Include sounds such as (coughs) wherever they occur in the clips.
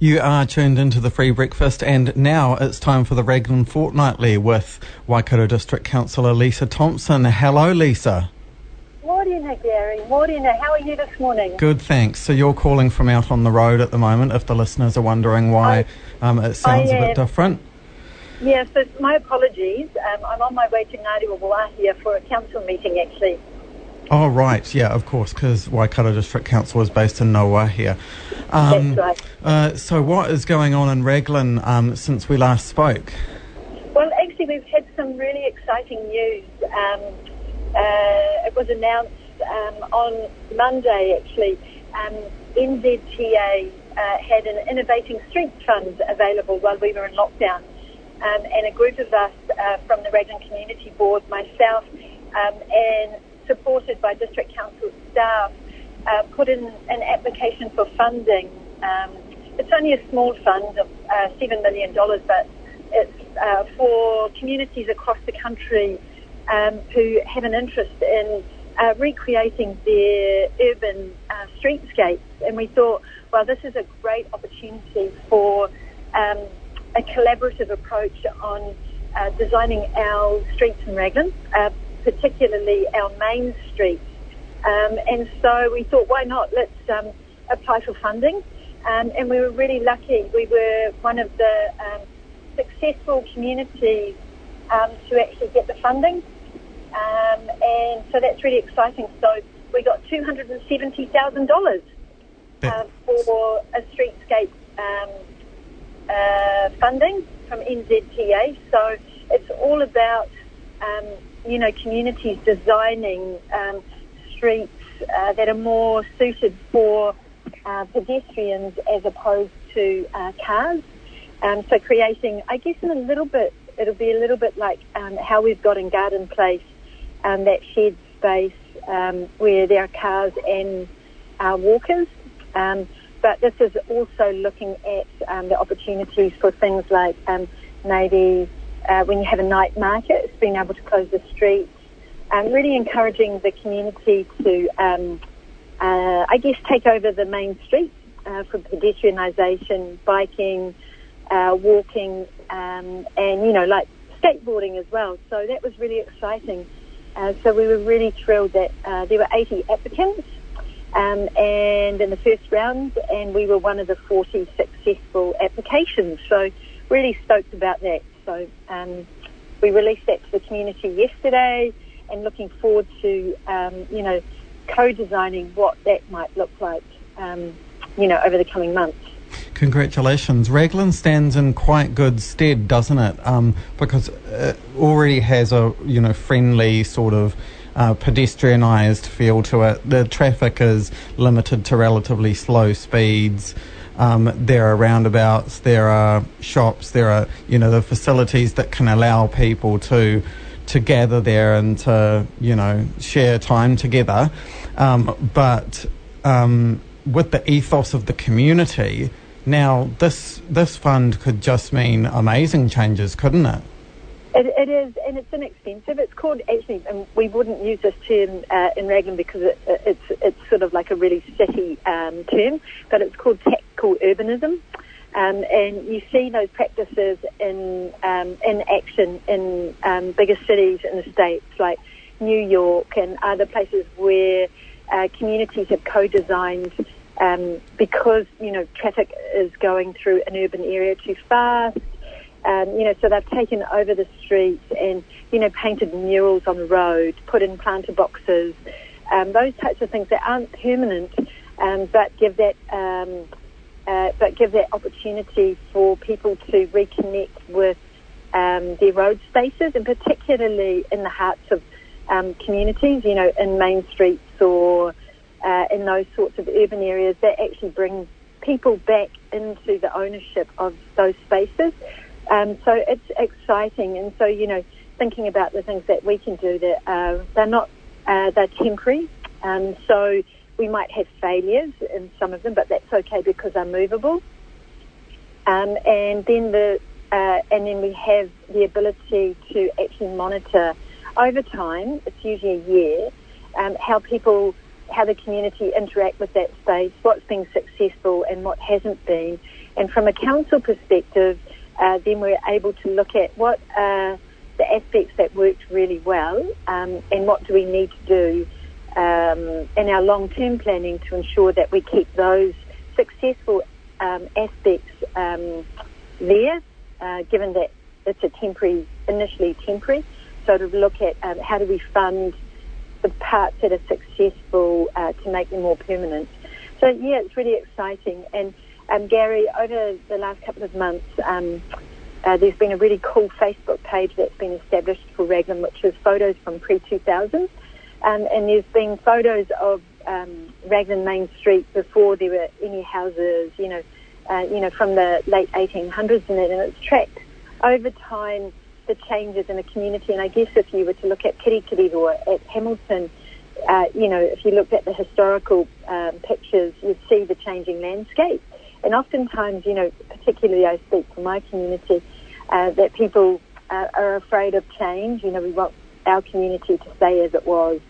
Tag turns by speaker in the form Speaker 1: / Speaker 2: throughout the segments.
Speaker 1: You are tuned into the free breakfast, and now it's time for the Raglan Fortnightly with Waikato District Councillor Lisa Thomson. Hello, Lisa.
Speaker 2: Morena, Gary. Morena, how are you this morning?
Speaker 1: Good, thanks. So you're calling from out on the road at the moment, if the listeners are wondering why I, um, it sounds a bit different.
Speaker 2: Yes, yeah, so my apologies. Um, I'm on my way to Ngāruawāhia for a council meeting, actually.
Speaker 1: Oh, right. Yeah, of course, because Waikato District Council is based in Ngāruawāhia.
Speaker 2: Um, That's right.
Speaker 1: Uh, so what is going on in Raglan um, since we last spoke?
Speaker 2: Well, actually, we've had some really exciting news. Um, uh, it was announced um, on Monday, actually. Um, NZTA uh, had an Innovating Streets Fund available while we were in lockdown. Um, and a group of us uh, from the Raglan Community Board, myself, and supported by District Council staff, uh, put in an application for funding. Um, it's only a small fund of uh, $7 million, but it's uh, for communities across the country um, who have an interest in uh, recreating their urban uh, streetscapes. And we thought, well, this is a great opportunity for um, a collaborative approach on uh, designing our streets in Raglan particularly our main streets. Um, and so we thought, why not? Let's um, apply for funding. Um, and we were really lucky. We were one of the um, successful communities um, to actually get the funding. Um, and so that's really exciting. So we got $270,000 uh, for a streetscape uh, funding from NZTA. So it's all about um, you know, communities designing um, streets uh, that are more suited for uh, pedestrians as opposed to uh, cars. Um, so creating, I guess, in a little bit, it'll be a little bit like um, how we've got in Garden Place, um, that shared space um, where there are cars and uh, walkers. Um, but this is also looking at the opportunities for things like maybe uh, when you have a night market, being able to close the streets, um, really encouraging the community to, um, uh, I guess, take over the main streets uh, for pedestrianisation, biking, uh, walking, um, and, you know, like skateboarding as well. So that was really exciting. Uh, so we were really thrilled that uh, there were 80 applicants um, and in the first round, and we were one of the 40 successful applications. So really stoked about that. So um, we released that to the community yesterday and looking forward to, um, you know, co-designing what that might look like, um, you know, over the coming months.
Speaker 1: Congratulations. Raglan stands in quite good stead, doesn't it? Um, because it already has a, you know, friendly sort of uh, pedestrianised feel to it. The traffic is limited to relatively slow speeds. Um, there are roundabouts, there are shops, there are you know the facilities that can allow people to to gather there and to you know share time together. Um, but um, with the ethos of the community, now this this fund could just mean amazing changes, couldn't it?
Speaker 2: It, it is, and it's inexpensive. It's called actually, and we wouldn't use this term uh, in Raglan because it, it's it's sort of like a really city um, term, but it's called tactical urbanism. Um, and you see those practices in um, in action in um, bigger cities in the states like New York and other places where uh, communities have co-designed um, because you know traffic is going through an urban area too fast um, you know, so they've taken over the streets and, you know, painted murals on the road, put in planter boxes, um, those types of things that aren't permanent, um, but give that, um, uh, but give that opportunity for people to reconnect with um, their road spaces, and particularly in the hearts of um, communities, you know, in main streets or uh, in those sorts of urban areas that actually bring people back into the ownership of those spaces Um, so it's exciting, and so you know, thinking about the things that we can do that uh, they're not uh, they're temporary. Um, so we might have failures in some of them, but that's okay because they're movable. Um, and then the uh, and then we have the ability to actually monitor over time. It's usually a year um, how people, how the community interact with that space, what's been successful and what hasn't been. And from a council perspective, uh, then we're able to look at what are the aspects that worked really well um, and what do we need to do um, in our long-term planning to ensure that we keep those successful um, aspects um, there, uh, given that it's a temporary, initially temporary. So to look at um, how do we fund the parts that are successful uh, to make them more permanent. So yeah, it's really exciting. And um, Gary, over the last couple of months, um, uh, there's been a really cool Facebook page that's been established for Raglan, which is photos from pre-2000. Um, and there's been photos of um, Raglan Main Street before there were any houses, you know, uh, you know, from the late 1800s and that, and it's tracked over time the changes in the community. And I guess if you were to look at Kirikiriroa at Hamilton, uh, you know, if you looked at the historical um, pictures, you'd see the changing landscape. And oftentimes, you know, particularly I speak for my community, uh, that people uh, are afraid of change. You know, we want our community to stay as it was.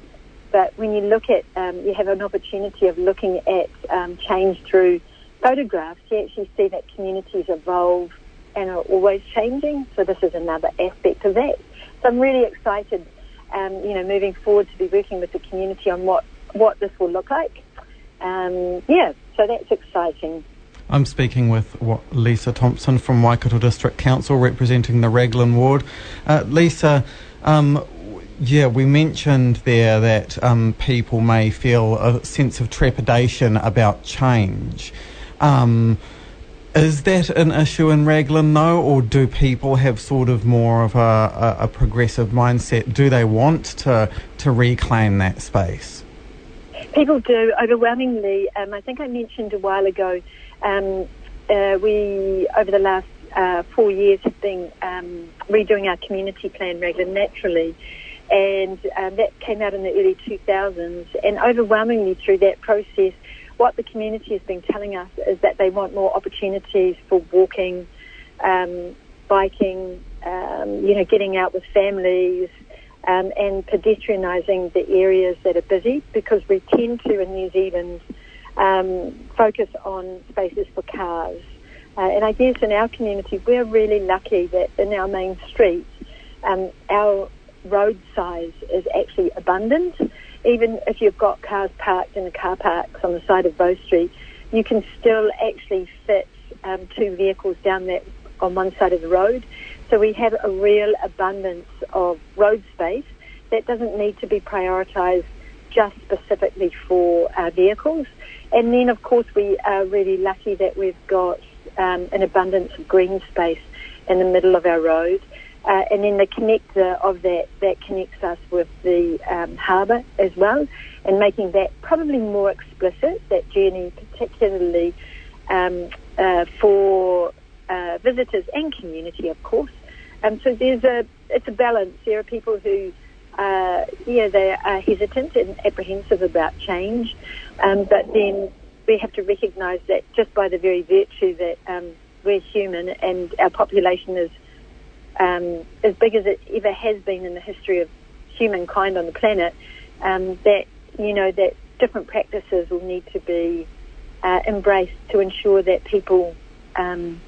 Speaker 2: But when you look at, um, you have an opportunity of looking at um, change through photographs, you actually see that communities evolve and are always changing. So this is another aspect of that. So I'm really excited, um, you know, moving forward to be working with the community on what, what this will look like. Um, yeah, so that's exciting.
Speaker 1: I'm speaking with Lisa Thomson from Waikato District Council representing the Raglan Ward. Uh, Lisa, um, yeah, we mentioned there that um, people may feel a sense of trepidation about change. Um, is that an issue in Raglan, though, or do people have sort of more of a, a, a progressive mindset? Do they want to, to reclaim that space?
Speaker 2: People do, overwhelmingly. Um, I think I mentioned a while ago, um, uh, we, over the last uh, four years, have been um, redoing our community plan, Raglan Naturally, and um, that came out in the early 2000s. And overwhelmingly through that process, what the community has been telling us is that they want more opportunities for walking, um, biking, um, you know, getting out with families, um, and pedestrianising the areas that are busy because we tend to in New Zealand um, focus on spaces for cars. Uh, and I guess in our community, we're really lucky that in our main street, um, our road size is actually abundant even if you've got cars parked in the car parks on the side of Bow Street, you can still actually fit um, two vehicles down that on one side of the road. So we have a real abundance of road space that doesn't need to be prioritised just specifically for our vehicles. And then, of course, we are really lucky that we've got um, an abundance of green space in the middle of our road. Uh, and then the connector of that, that connects us with the um, harbour as well, and making that probably more explicit, that journey particularly um, uh, for uh, visitors and community, of course. Um, so there's a, it's a balance. There are people who, uh, yeah, they are hesitant and apprehensive about change, um, but then we have to recognise that just by the very virtue that um, we're human and our population is um, as big as it ever has been in the history of humankind on the planet, um, that you know that different practices will need to be uh, embraced to ensure that people, um,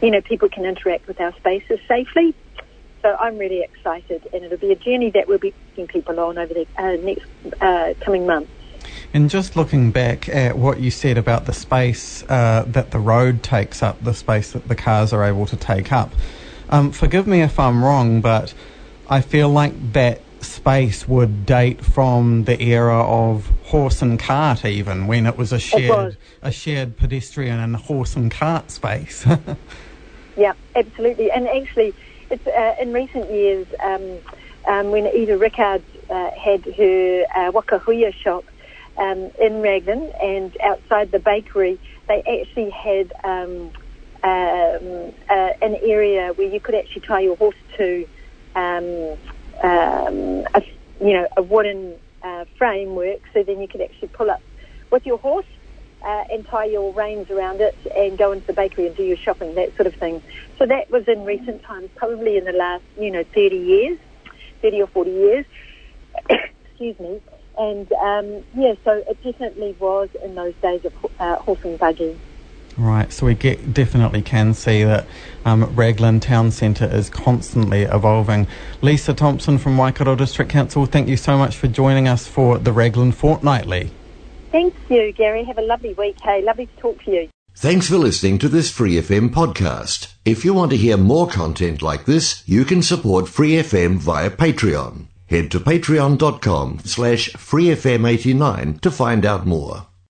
Speaker 2: you know, people can interact with our spaces safely. So I'm really excited, and it'll be a journey that we'll be taking people on over the uh, next uh, coming months.
Speaker 1: And just looking back at what you said about the space uh, that the road takes up, the space that the cars are able to take up, um, forgive me if I'm wrong, but I feel like that space would date from the era of horse and cart, even when it was a shared was. a shared pedestrian and horse and cart space. (laughs)
Speaker 2: yeah, absolutely. And actually, it's uh, in recent years um, um, when Eva Rickard uh, had her uh, wakahuia shop um, in Raglan and outside the bakery, they actually had um, um, uh, an area where you could actually tie your horse to, um, a, you know, a wooden uh, framework, so then you could actually pull up with your horse uh, and tie your reins around it and go into the bakery and do your shopping, that sort of thing. So that was in recent times, probably in the last, you know, 30 years, 30 or 40 years. (coughs) Excuse me. And um, yeah, so it definitely was in those days of uh, horse and buggy.
Speaker 1: Right, so we get, definitely can see that um, Raglan Town Centre is constantly evolving. Lisa Thomson from Waikato District Council, thank you so much for joining us for the Raglan Fortnightly.
Speaker 2: Thank you, Gary. Have a lovely week. Hey, lovely to talk to you.
Speaker 3: Thanks for listening to this Free FM podcast. If you want to hear more content like this, you can support Free FM via Patreon. Head to patreon.com slash freefm89 to find out more.